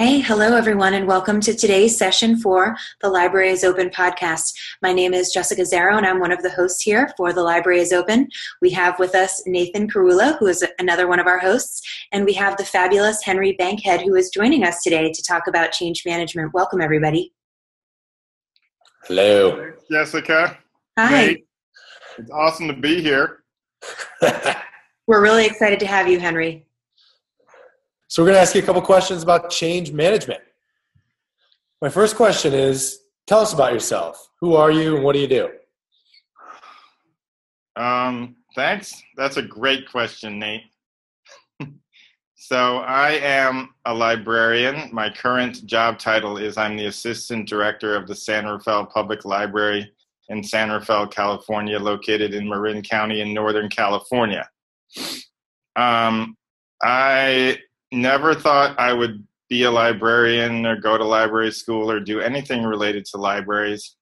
Hey, hello everyone, and welcome to today's session for the Library is Open podcast. My name is Jessica Zairo, and I'm one of the hosts here for the Library is Open. We have with us Nathan Curulla, who is another one of our hosts, and we have the fabulous Henry Bankhead, who is joining us today to talk about change management. Welcome, everybody. Hello. Jessica. Hi. Nate. It's awesome to be here. We're really excited to have you, Henry. So we're going to ask you a couple questions about change management. My first question is tell us about yourself. Who are you and what do you do? Um, thanks. That's a great question, Nate. so I am a librarian. My current job title is I'm the assistant director of the San Rafael Public Library in San Rafael, California, located in Marin County in Northern California. Um, I never thought I would be a librarian or go to library school or do anything related to libraries.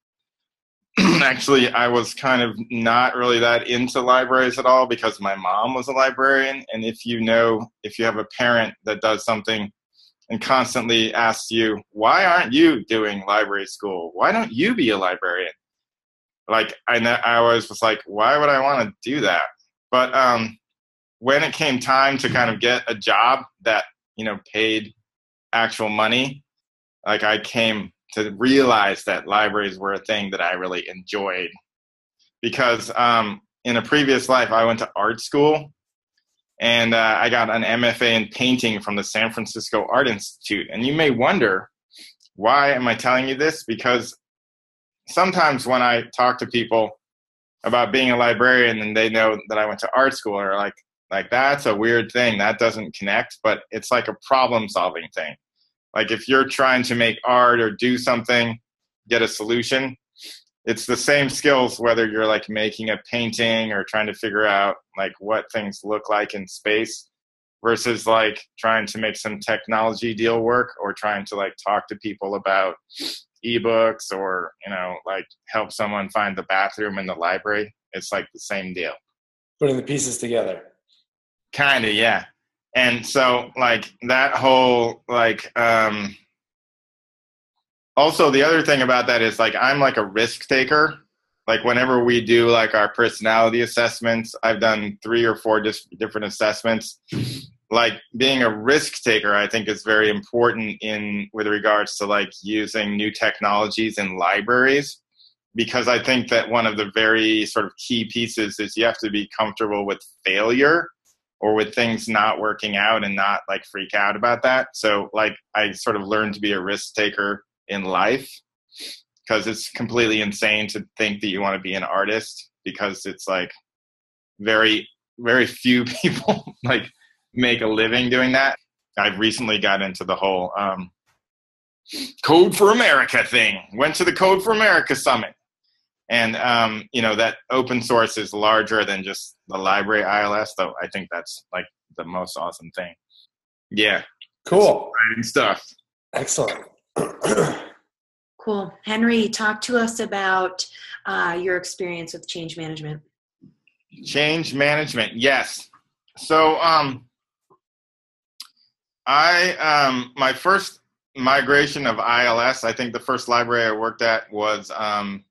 Actually, I was kind of not really that into libraries at all because my mom was a librarian. And if you know, if you have a parent that does something and constantly asks you, why aren't you doing library school? Why don't you be a librarian? Like, I, I always was like, why would I want to do that? But um, when it came time to kind of get a job that you know paid actual money like i came to realize that libraries were a thing that i really enjoyed. Because um, in a previous life i went to art school and uh, i got an mfa in painting from the san francisco art institute. And you may wonder why am i telling you this? Because sometimes when i talk to people about being a librarian and they know that i went to art school or like like that's a weird thing. That doesn't connect, but it's like a problem solving thing. Like if you're trying to make art or do something, get a solution, it's the same skills whether you're like making a painting or trying to figure out like what things look like in space versus like trying to make some technology deal work or trying to like talk to people about ebooks or you know like help someone find the bathroom in the library. It's like the same deal. Putting the pieces together kind of yeah. And so like that whole like um also the other thing about that is like i'm like a risk taker. Like whenever we do like our personality assessments i've done three or four dis- different assessments. Like being a risk taker i think is very important in with regards to like using new technologies in libraries because i think that one of the very sort of key pieces is you have to be comfortable with failure or with things not working out and not like freak out about that. So like I sort of learned to be a risk taker in life because it's completely insane to think that you want to be an artist because it's like very very few people like make a living doing that. I've recently got into the whole um, Code for America thing. Went to the Code for America summit and um, you know that open source is larger than just the library ILS. Though I think that's like the most awesome thing. Yeah, cool exciting stuff. Excellent. cool, Henry. Talk to us about uh, your experience with change management. Change management, yes. So, um, I um, my first migration of ILS. I think the first library I worked at was um,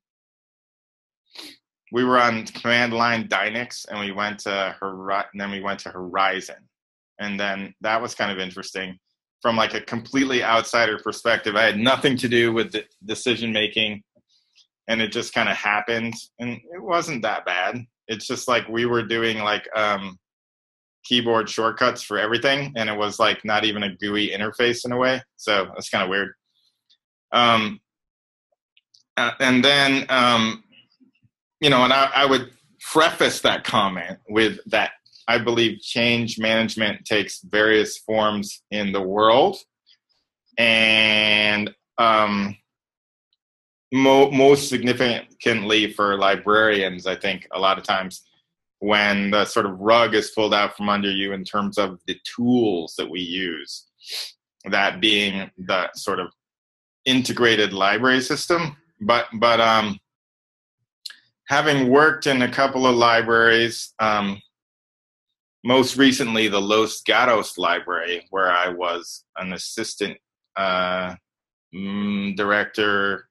we were on command line Dynix and we went to Hori- and then we went to Horizon. And then that was kind of interesting from like a completely outsider perspective. I had nothing to do with the decision making and it just kind of happened and it wasn't that bad. It's just like we were doing like um, keyboard shortcuts for everything and it was like not even a GUI interface in a way. So it's kind of weird. Um, uh, and then um, you know, and I, I would preface that comment with that I believe change management takes various forms in the world, and um, mo- most significantly for librarians, I think a lot of times when the sort of rug is pulled out from under you in terms of the tools that we use, that being the sort of integrated library system, but but um, having worked in a couple of libraries, um, most recently the Los Gatos Library, where I was an assistant uh, mm, director,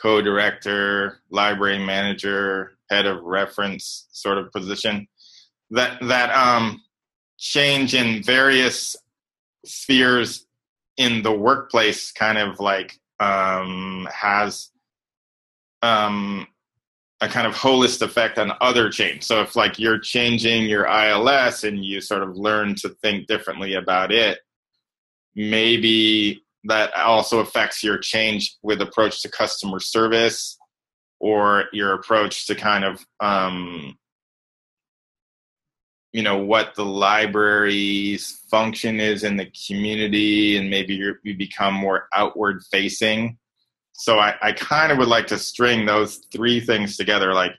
co-director, library manager, head of reference sort of position. That that um, change in various spheres in the workplace kind of like um, has um, a kind of holist effect on other change. So if like you're changing your ILS and you sort of learn to think differently about it, maybe that also affects your change with approach to customer service or your approach to kind of um, you know what the library's function is in the community and maybe you become more outward facing so I, I kind of would like to string those three things together like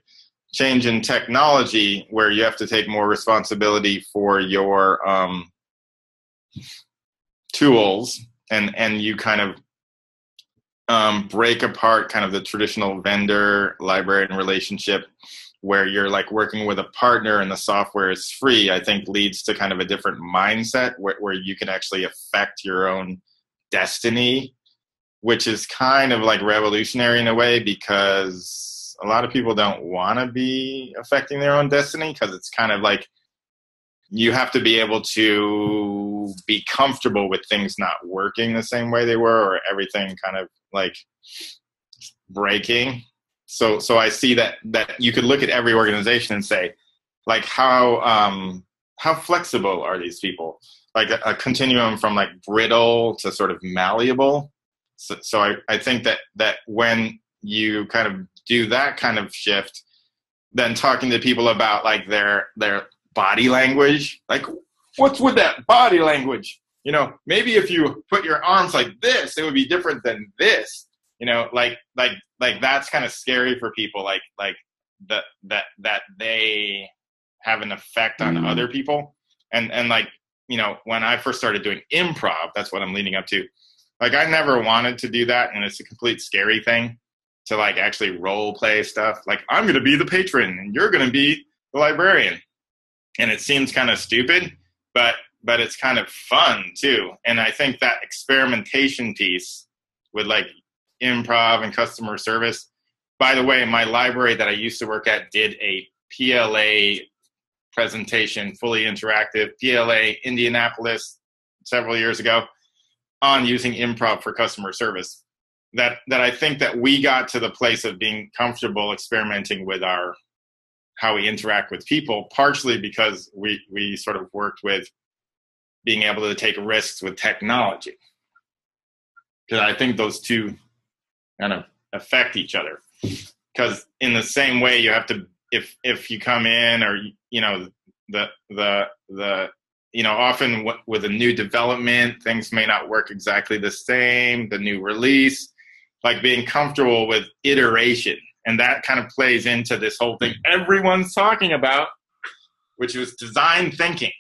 change in technology where you have to take more responsibility for your um, tools and and you kind of um, break apart kind of the traditional vendor librarian relationship where you're like working with a partner and the software is free, I think leads to kind of a different mindset where, where you can actually affect your own destiny, which is kind of like revolutionary in a way because a lot of people don't want to be affecting their own destiny because it's kind of like you have to be able to be comfortable with things not working the same way they were or everything kind of like breaking. So so i see that that you could look at every organization and say like how um how flexible are these people? Like a, a continuum from like brittle to sort of malleable so, so I, I think that that when you kind of do that kind of shift then talking to people about like their their body language like what's with that body language? You know maybe if you put your arms like this it would be different than this. You know like like like that's kind of scary for people like like that that that they have an effect on mm-hmm. other people. And and like you know when i first started doing improv that's what i'm leading up to like i never wanted to do that and it's a complete scary thing to like actually role play stuff. Like i'm going to be the patron and you're going to be the librarian. And it seems kind of stupid but but it's kind of fun too. And i think that experimentation piece with like improv and customer service. By the way, my library that I used to work at did a PLA presentation, fully interactive, PLA Indianapolis several years ago on using improv for customer service. That that I think that we got to the place of being comfortable experimenting with our how we interact with people, partially because we we sort of worked with being able to take risks with technology. Because I think those two kind of affect each other because in the same way you have to if if you come in or you know the the the you know often with a new development things may not work exactly the same the new release like being comfortable with iteration. And that kind of plays into this whole thing everyone's talking about which was design thinking.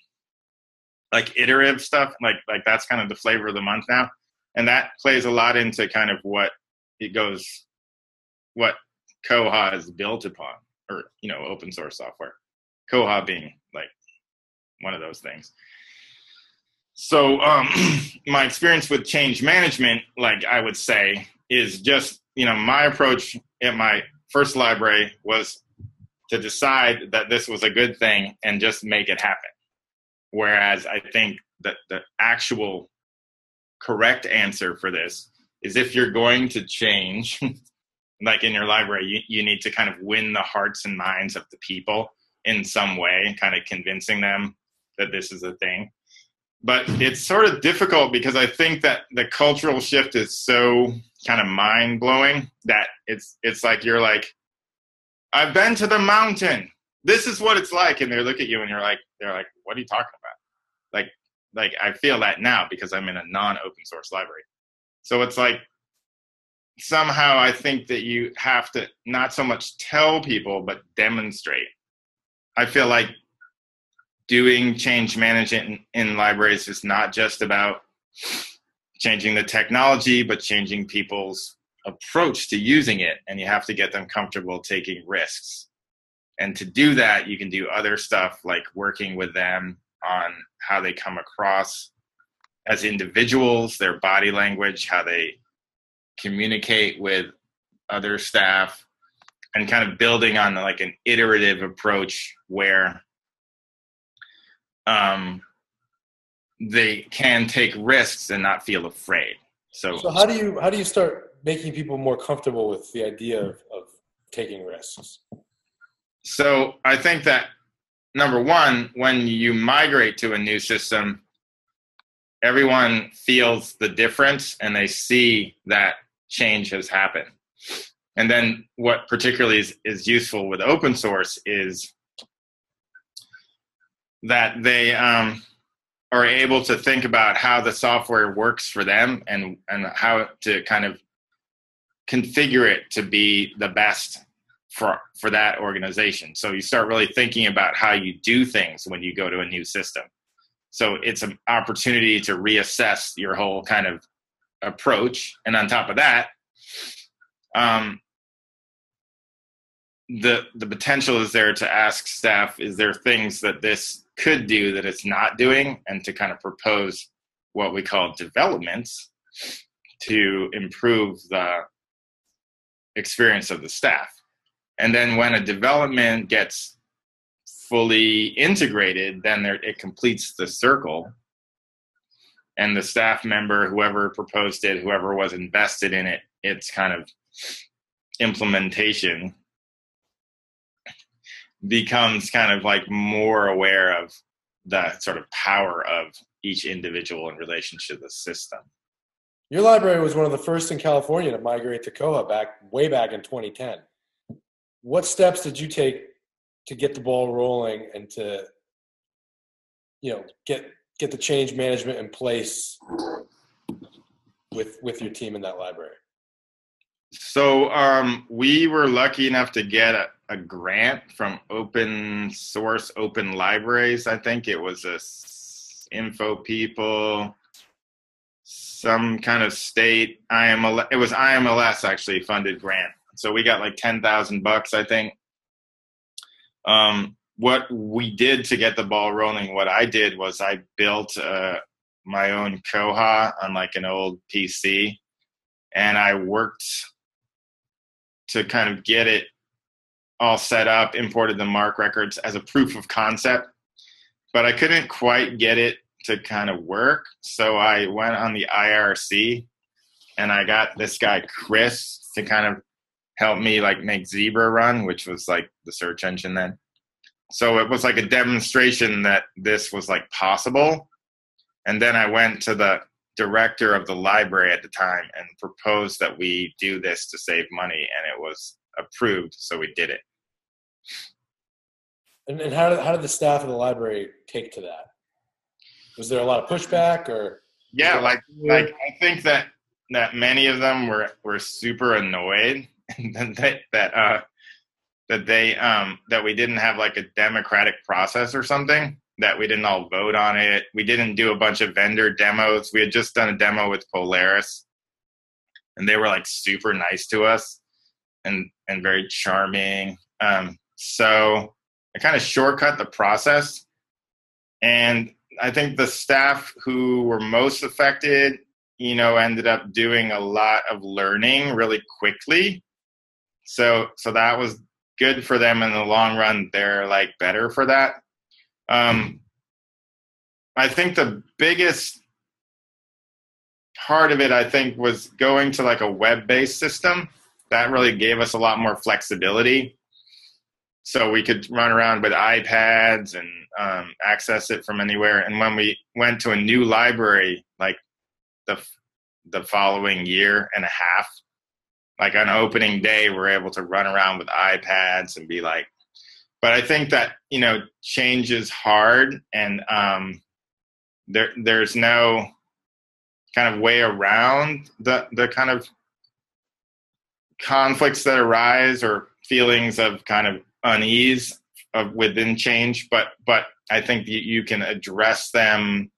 Like iterative stuff like like that's kind of the flavor of the month now. And that plays a lot into kind of what it goes what Koha is built upon, or you know, open source software. Koha being one of those things. So um, my experience with change management, like I would say, is just you know my approach at my first library was to decide that this was a good thing and just make it happen. Whereas I think that the actual correct answer for this is if you're going to change, like in your library, you, you need to kind of win the hearts and minds of the people in some way, kind of convincing them that this is a thing. But it's sort of difficult because I think that the cultural shift is so kind of mind blowing that it's it's like you're like, I've been to the mountain. This is what it's like, and they look at you and you're like, they're like, what are you talking about? Like, like I feel that now because I'm in a non open source library. So it's like somehow I think that you have to not so much tell people, but demonstrate. I feel like doing change management in, in libraries is not just about changing the technology, but changing people's approach to using it. And you have to get them comfortable taking risks. And to do that, you can do other stuff like working with them on how they come across as individuals, their body language, how they communicate with other staff, and kind of building on like an iterative approach where um, they can take risks and not feel afraid. So, so how do you how do you start making people more comfortable with the idea of, of taking risks? So I think that number one, when you migrate to a new system, everyone feels the difference and they see that change has happened. And then what particularly is, is useful with open source is that they um, are able to think about how the software works for them and, and how to kind of configure it to be the best for for that organization. So you start really thinking about how you do things when you go to a new system. So it's an opportunity to reassess your whole kind of approach, and on top of that, um, the the potential is there to ask staff: Is there things that this could do that it's not doing, and to kind of propose what we call developments to improve the experience of the staff. And then when a development gets fully integrated, then there, it completes the circle. And the staff member, whoever proposed it, whoever was invested in it, it's kind of implementation becomes kind of like more aware of the sort of power of each individual in relation to the system. Your library was one of the first in California to migrate to Koha back way back in 2010 what steps did you take to get the ball rolling and to you know get get the change management in place with with your team in that library so um, we were lucky enough to get a, a, grant from open source open libraries i think it was a Infopeople some kind of state iml it was imls actually funded grant so we got like ten thousand bucks, I think. Um, what we did to get the ball rolling, what I did was I built uh, my own Koha on like an old PC, and I worked to kind of get it all set up, imported the MARC records as a proof of concept, but I couldn't quite get it to kind of work. So I went on the IRC and I got this guy Chris to kind of help me like make Zebra run, which was like the search engine then. So it was like a demonstration that this was like possible. And then I went to the director of the library at the time and proposed that we do this to save money, and it was approved. So we did it. And, and how did how did the staff of the library take to that? Was there a lot of pushback, or yeah, like like I think that that many of them were were super annoyed that that uh, that they um, that we didn't have like a democratic process or something that we didn't all vote on it. We didn't do a bunch of vendor demos. We had just done a demo with Polaris, and they were like super nice to us and and very charming. Um, so I kind of shortcut the process, and I think the staff who were most affected, you know, ended up doing a lot of learning really quickly so so that was good for them in the long run. They're like better for that. Um, I think the biggest part of it, I think, was going to like a web-based system. That really gave us a lot more flexibility. So we could run around with iPads and um, access it from anywhere. And when we went to a new library, like the the following year and a half, like on opening day we're able to run around with ipads and be like but i think that you know change is hard and um there there's no kind of way around the the kind of conflicts that arise or feelings of kind of unease of within change but but i think you, you can address them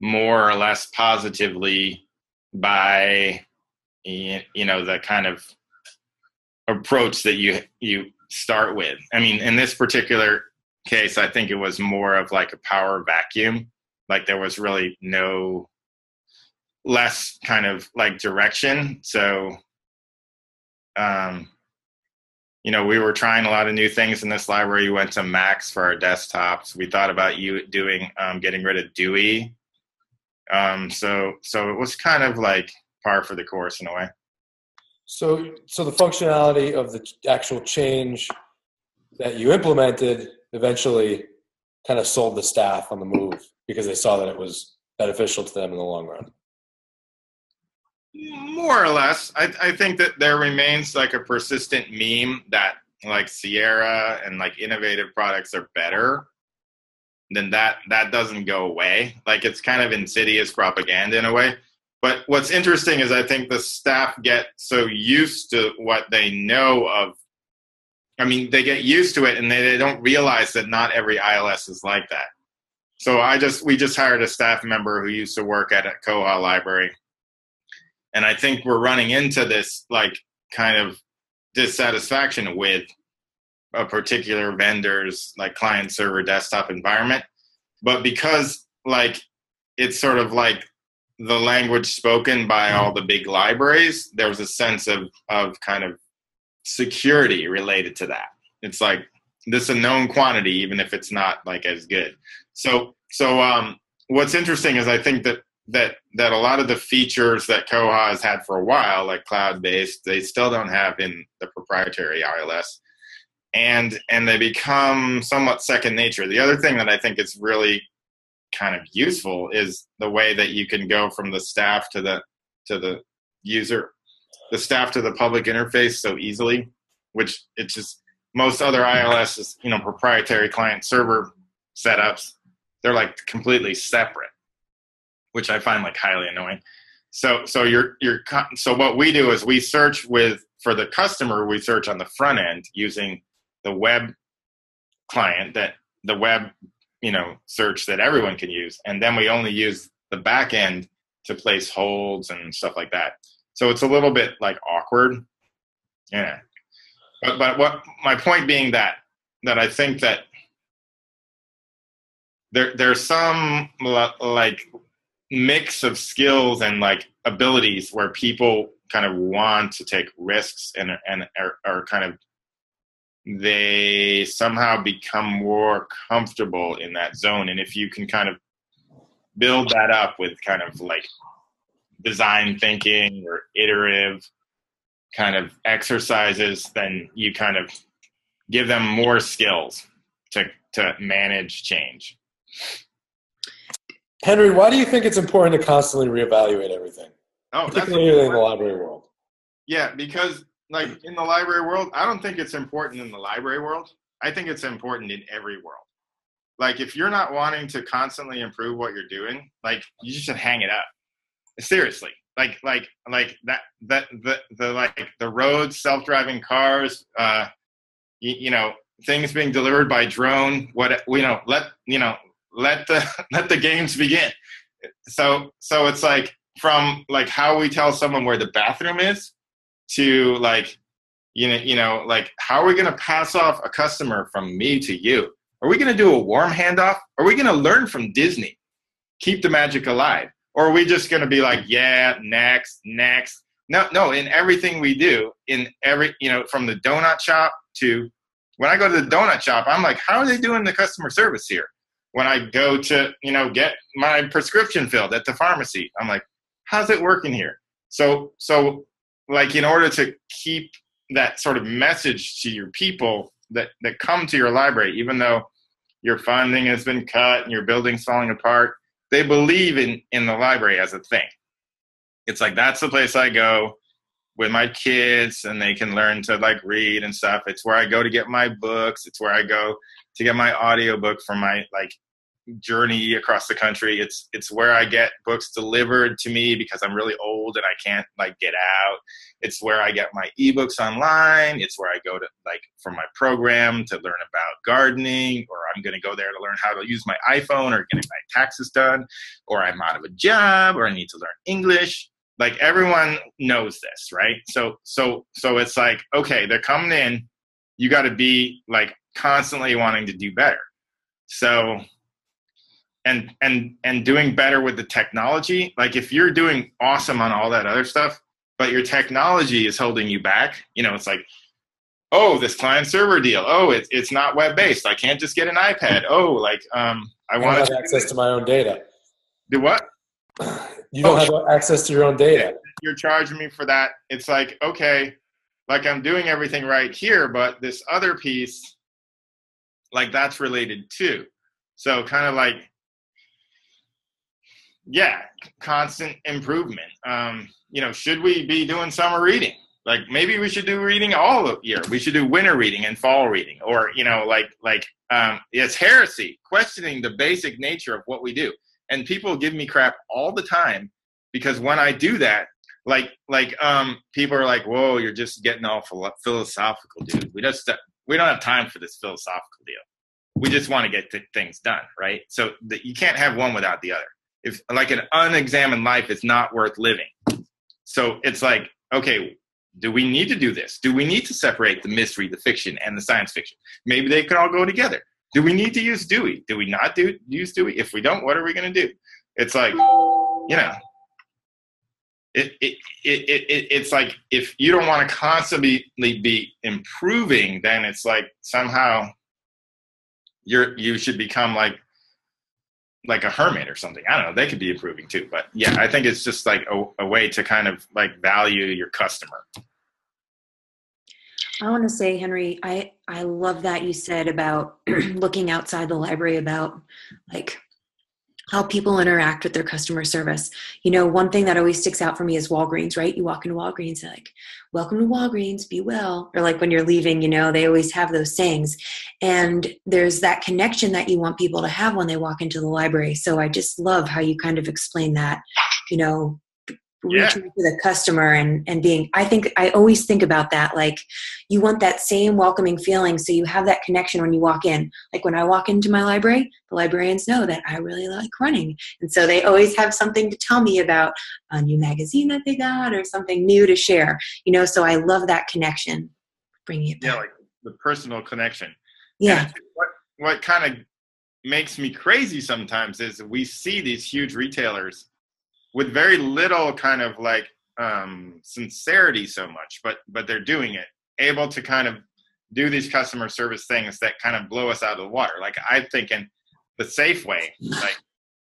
more or less positively by you know the kind of approach that you you start with i mean in this particular case i think it was more of like a power vacuum like there was really no less kind of like direction. So, um, you know, we were trying a lot of new things in this library. We went to Macs for our desktops. We thought about you doing um, getting rid of Dewey. Um, so, so it was kind of like par for the course in a way. So, so the functionality of the actual change that you implemented eventually kind of sold the staff on the move because they saw that it was beneficial to them in the long run. More or less, I, I think that there remains like a persistent meme that like Sierra and like innovative products are better. Then that that doesn't go away. Like it's kind of insidious propaganda in a way. But what's interesting is I think the staff get so used to what they know of. I mean, they get used to it and they, they don't realize that not every ILS is like that. So I just we just hired a staff member who used to work at a Koha library and i think we're running into this like kind of dissatisfaction with a particular vendor's like client server desktop environment but because like it's sort of like the language spoken by all the big libraries there was a sense of of kind of security related to that. It's like this is a known quantity even if it's not like as good. So so um what's interesting is i think that that that a lot of the features that Koha has had for a while, like cloud based, they still don't have in the proprietary ILS, and and they become somewhat second nature. The other thing that I think is really kind of useful is the way that you can go from the staff to the to the user, the staff to the public interface so easily, which it's just most other ILS is you know proprietary client server setups. They're like completely separate which I find like highly annoying. So so you're you're so what we do is we search with for the customer we search on the front end using the web client that the web you know search that everyone can use and then we only use the back end to place holds and stuff like that. So it's a little bit like awkward. Yeah. But but what my point being that that I think that there there's some like mix of skills and like abilities where people kind of want to take risks and and are, are kind of they somehow become more comfortable in that zone and if you can kind of build that up with kind of like design thinking or iterative kind of exercises then you kind of give them more skills to to manage change Henry, why do you think it's important to constantly reevaluate everything? Oh, particularly in the library world. Yeah, because like in the library world, I don't think it's important in the library world. I think it's important in every world. Like if you're not wanting to constantly improve what you're doing, like you just should hang it up. Seriously. Like like like that that the the like the roads, self-driving cars, uh you, you know, things being delivered by drone, what you know, let you know, let the let the games begin. So so it's like from like how we tell someone where the bathroom is to like you know you know like how are we going to pass off a customer from me to you? Are we going to do a warm handoff? Are we going to learn from Disney? Keep the magic alive. Or are we just going to be like, yeah, next, next? No, no, in everything we do, in every, you know, from the donut shop to when I go to the donut shop, I'm like, how are they doing the customer service here? when I go to, you know, get my prescription filled at the pharmacy. I'm like, how's it working here? So, so like in order to keep that sort of message to your people that, that come to your library, even though your funding has been cut and your building's falling apart, they believe in, in the library as a thing. It's like, that's the place I go with my kids and they can learn to like read and stuff. It's where I go to get my books. It's where I go to get my audiobook for my like journey across the country. It's it's where I get books delivered to me because I'm really old and I can't like get out. It's where I get my ebooks online. It's where I go to like for my program to learn about gardening, or I'm going to go there to learn how to use my iPhone or getting my taxes done, or I'm out of a job or I need to learn English. Like everyone knows this, right? So so so it's like okay, they're coming in. You got to be like constantly wanting to do better. So and and and doing better with the technology like if you're doing awesome on all that other stuff but your technology is holding you back you know it's like oh this client server deal. Oh it's it's not web based i can't just get an ipad. Oh like um i want to access to my own data. do what? You don't have access to your own data. you're charging me for that. It's like okay like i'm doing everything right here but this other piece like that's related too. So kind of like yeah constant improvement. Um you know should we be doing summer reading? Like maybe we should do reading all the year. We should do winter reading and fall reading. Or you know like like um it's heresy questioning the basic nature of what we do. And people give me crap all the time because when i do that like like um people are like whoa you're just getting all philo- philosophical dude. We just we don't have time for this philosophical deal. We just want to get th- things done right? So that you can't have one without the other if like an unexamined life is not worth living. So it's like okay do we need to do this? Do we need to separate the mystery the fiction and the science fiction? Maybe they could all go together. Do we need to use dewey? Do we not do use dewey? If we don't what are we going to do? It's like you know it, it, it, it, it, it's like if you don't want to constantly be improving then it's like somehow you're you should become like like a hermit or something. I don't know. They could be improving too but yeah i think it's just like a, a way to kind of like value your customer. I want to say, Henry, I I love that you said about looking outside the library about like how people interact with their customer service. You know, one thing that always sticks out for me is Walgreens, right? You walk into Walgreens, they're like, welcome to Walgreens, be well. Or like when you're leaving, you know, they always have those sayings. And there's that connection that you want people to have when they walk into the library. So I just love how you kind of explain that, you know, Yeah. reaching to the customer and and being i think i always think about that like you want that same welcoming feeling so you have that connection when you walk in. Like when i walk into my library the librarians know that i really like running and so they always have something to tell me about a new magazine that they got or something new to share you know so i love that connection bringing it yeah like the personal connection. Yeah. What what kind of makes me crazy sometimes is we see these huge retailers with very little kind of like um, sincerity so much, but but they're doing it, able to kind of do these customer service things that kind of blow us out of the water. Like I'm thinking, the Safeway, like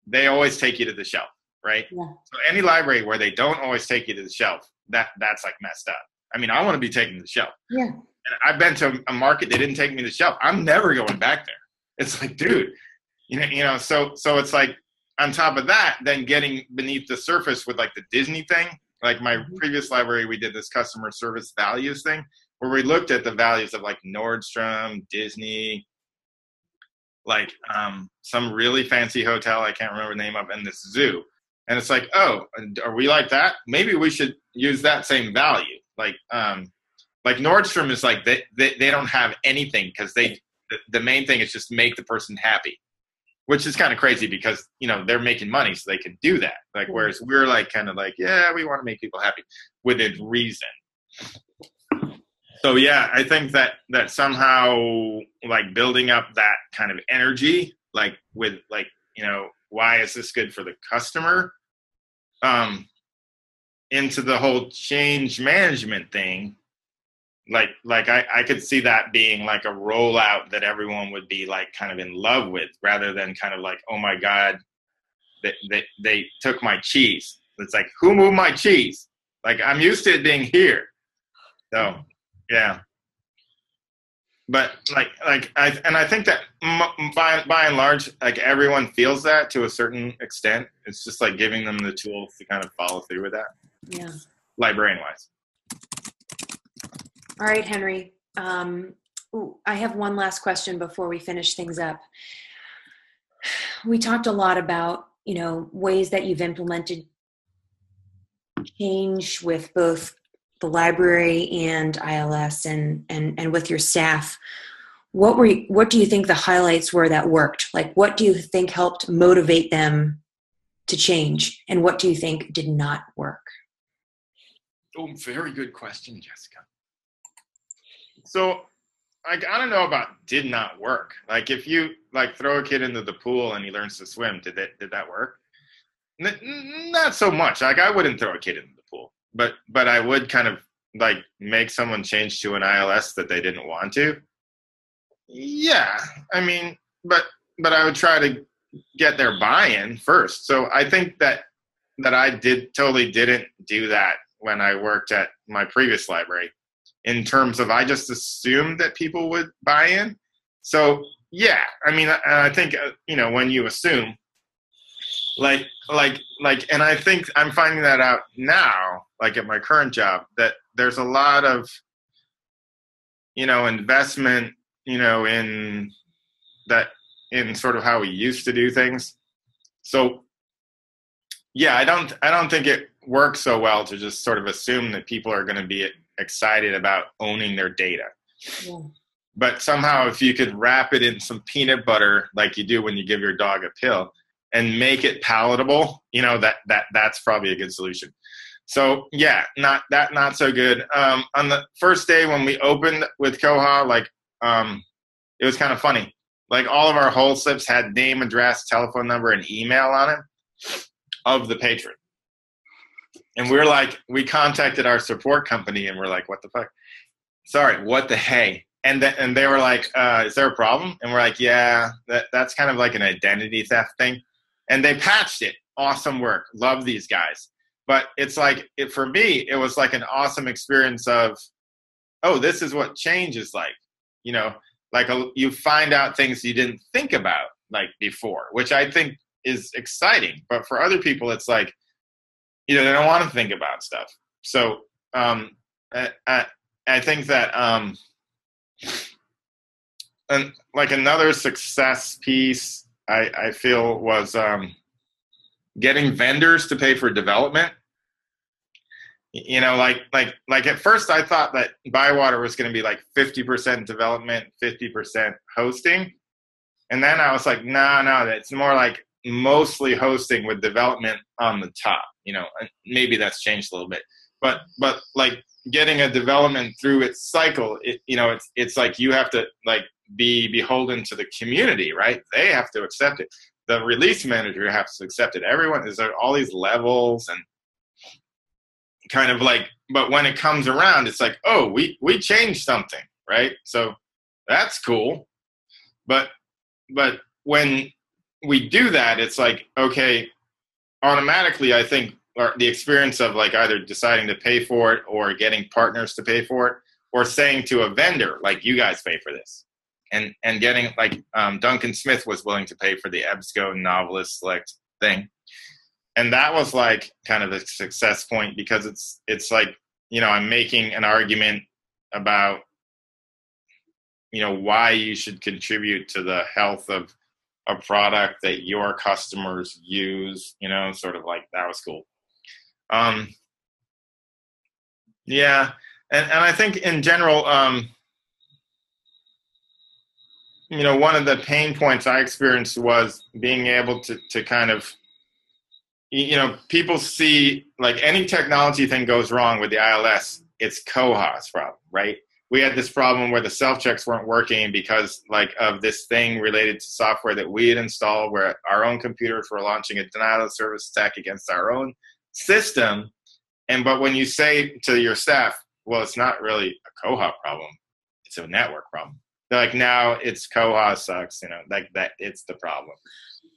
they always take you to the shelf, right? Yeah. So any library where they don't always take you to the shelf, that that's like messed up. I mean, I want to be taken to the shelf. yeah And I've been to a market they didn't take me to the shelf. I'm never going back there. It's like, dude, you know, you know. So, so it's like on top of that, then getting beneath the surface with like the Disney thing. Like my Mhm. previous library, we did this customer service values thing where we looked at the values of like Nordstrom, Disney, like um, some really fancy hotel I can't remember the name of, and this zoo. And it's like, oh, are we like that? Maybe we should use that same value. Like, um, like Nordstrom is like they they, they don't have anything because they the, the main thing is just make the person happy, which is kind of crazy because you know they're making money so they can do that. Like whereas we're like kind of like yeah we want to make people happy within reason. So yeah, I think that that somehow like building up that kind of energy, like with like you know why is this good for the customer, um, into the whole change management thing. Like like I, I could see that being like a rollout that everyone would be like kind of in love with, rather than kind of like oh my god, they they, they took my cheese. It's like who moved my cheese? Like I'm used to it being here. So yeah. But like like I and I think that by by and large like everyone feels that to a certain extent. It's just like giving them the tools to kind of follow through with that, yeah librarian wise. All right, Henry. Um, ooh, I have one last question before we finish things up. We talked a lot about, you know, ways that you've implemented change with both the library and ILS and and and with your staff. What were you, what do you think the highlights were that worked? Like what do you think helped motivate them to change and what do you think did not work? Oh, very good question, Jessica. So like I don't know about did not work. Like if you like throw a kid into the pool and he learns to swim, did that did that work? N- not so much. Like I wouldn't throw a kid into the pool, but but I would kind of like make someone change to an ILS that they didn't want to. Yeah, I mean, but but I would try to get their buy-in first. So I think that that I did totally didn't do that when I worked at my previous library in terms of I just assumed that people would buy in. So yeah, I mean, I, think uh, you know when you assume, like, like, like, and I think I'm finding that out now, like at my current job, that there's a lot of, you know, investment, you know, in that in sort of how we used to do things. So yeah, I don't, I don't think it works so well to just sort of assume that people are going to be excited about owning their data. Yeah. But somehow, if you could wrap it in some peanut butter, like you do when you give your dog a pill, and make it palatable, you know that that that's probably a good solution. So yeah, not that not so good. Um, on the first day when we opened with Koha, like um, it was kind of funny. Like all of our hold slips had name, address, telephone number, and email on it of the patron and we're like we contacted our support company and we're like what the fuck? Sorry what the hey? And th- and they were like uh, is there a problem? And we're like yeah that, that's kind of like an identity theft thing. And they patched it. Awesome work. Love these guys. But it's like it, for me it was like an awesome experience of oh this is what change is like. You know like a, you find out things you didn't think about like before which i think is exciting. But for other people it's like you know they don't want to think about stuff. So um i i, I think that um and like another success piece i i feel was um getting vendors to pay for development. You know like like like at first i thought that bywater was going to be like 50% development 50% hosting. And then i was like no no it's more like mostly hosting with development on the top you know maybe that's changed a little bit. But but like getting a development through its cycle it, you know it's it's like you have to like be beholden to the community right? They have to accept it. The release manager has to accept it. Everyone is there all these levels and kind of like but when it comes around it's like oh we we changed something right? So that's cool. But but when we do that, it's like, okay, automatically, I think the experience of like either deciding to pay for it or getting partners to pay for it or saying to a vendor, like, you guys pay for this. And, and getting like um, Duncan Smith was willing to pay for the EBSCO NoveList Select thing. And that was like kind of a success point because it's it's like, you know, I'm making an argument about you know why you should contribute to the health of a product that your customers use, you know, sort of like that was cool. Um, yeah, and and I think in general, um, you know, one of the pain points I experienced was being able to to kind of, you know, people see like any technology thing goes wrong with the ILS, it's Koha's problem, right? we had this problem where the self checks weren't working because like of this thing related to software that we had installed where our own computers were launching a denial of service attack against our own system and but when you say to your staff well it's not really a koha problem it's a network problem they're like now it's koha sucks you know like that it's the problem.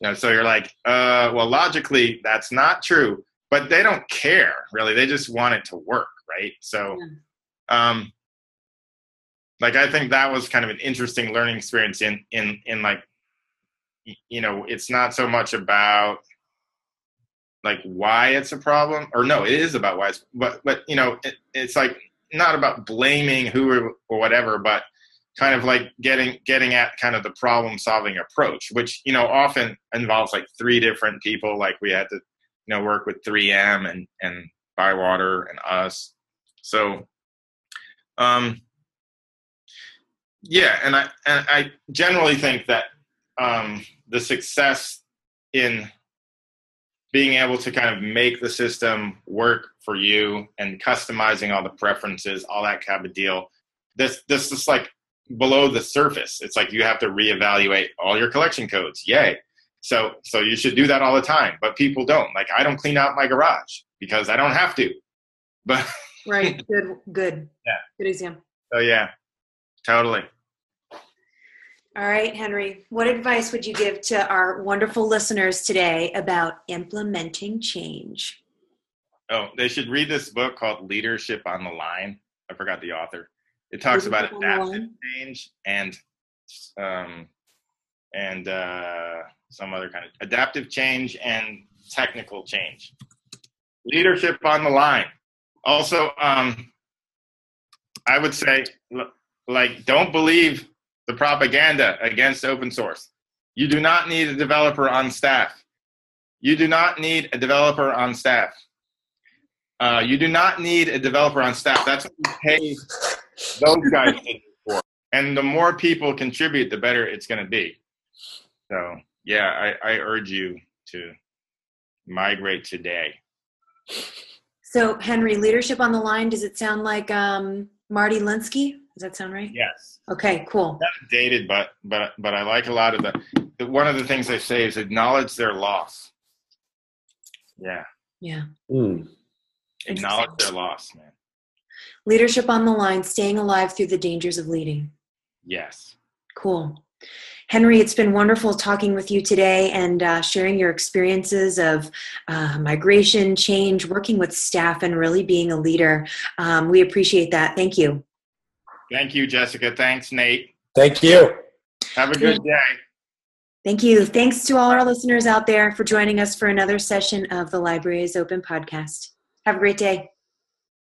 You know so you're like uh well logically that's not true but they don't care really they just want it to work right? So um like i think that was kind of an interesting learning experience in in in like you know it's not so much about like why it's a problem or no it is about why it's but but you know it, it's like not about blaming who or, or whatever but kind of like getting getting at kind of the problem solving approach which you know often involves like three different people. Like we had to you know work with 3m and and bywater and us. So um yeah, and I and I generally think that um, the success in being able to kind of make the system work for you and customizing all the preferences, all that kind of deal. This this is like below the surface. It's like you have to reevaluate all your collection codes. Yay. So so you should do that all the time, but people don't. Like I don't clean out my garage because I don't have to. But right, good, good. Yeah. Good example. Oh yeah. Totally. All right, Henry, what advice would you give to our wonderful listeners today about implementing change? Oh, they should read this book called Leadership on the Line. I forgot the author. It talks Leadership about adaptive change and um, and uh, some other kind of adaptive change and technical change. Leadership on the line. Also, um, I would say, like, don't believe the propaganda against open source. You do not need a developer on staff. You do not need a developer on staff. Uh, you do not need a developer on staff. That's what you pay those guys for. And the more people contribute, the better it's going to be. So, yeah, I, I urge you to migrate today. So, Henry, leadership on the line, does it sound like um, Marty Linsky? Does that sound right? Yes. Okay, cool. dated, but but but I like a lot of the. the- One of the things they say is acknowledge their loss. Yeah, Yeah. Hmm. acknowledge their loss, man. Leadership on the line, staying alive through the dangers of leading. Yes. Cool. Henry, it's been wonderful talking with you today and uh, sharing your experiences of uh, migration, change, working with staff, and really being a leader. Um, we appreciate that. Thank you. Thank you, Jessica. Thanks, Nate. Thank you. Have a good day. Thank you. Thanks to all our listeners out there for joining us for another session of the Library is Open podcast. Have a great day.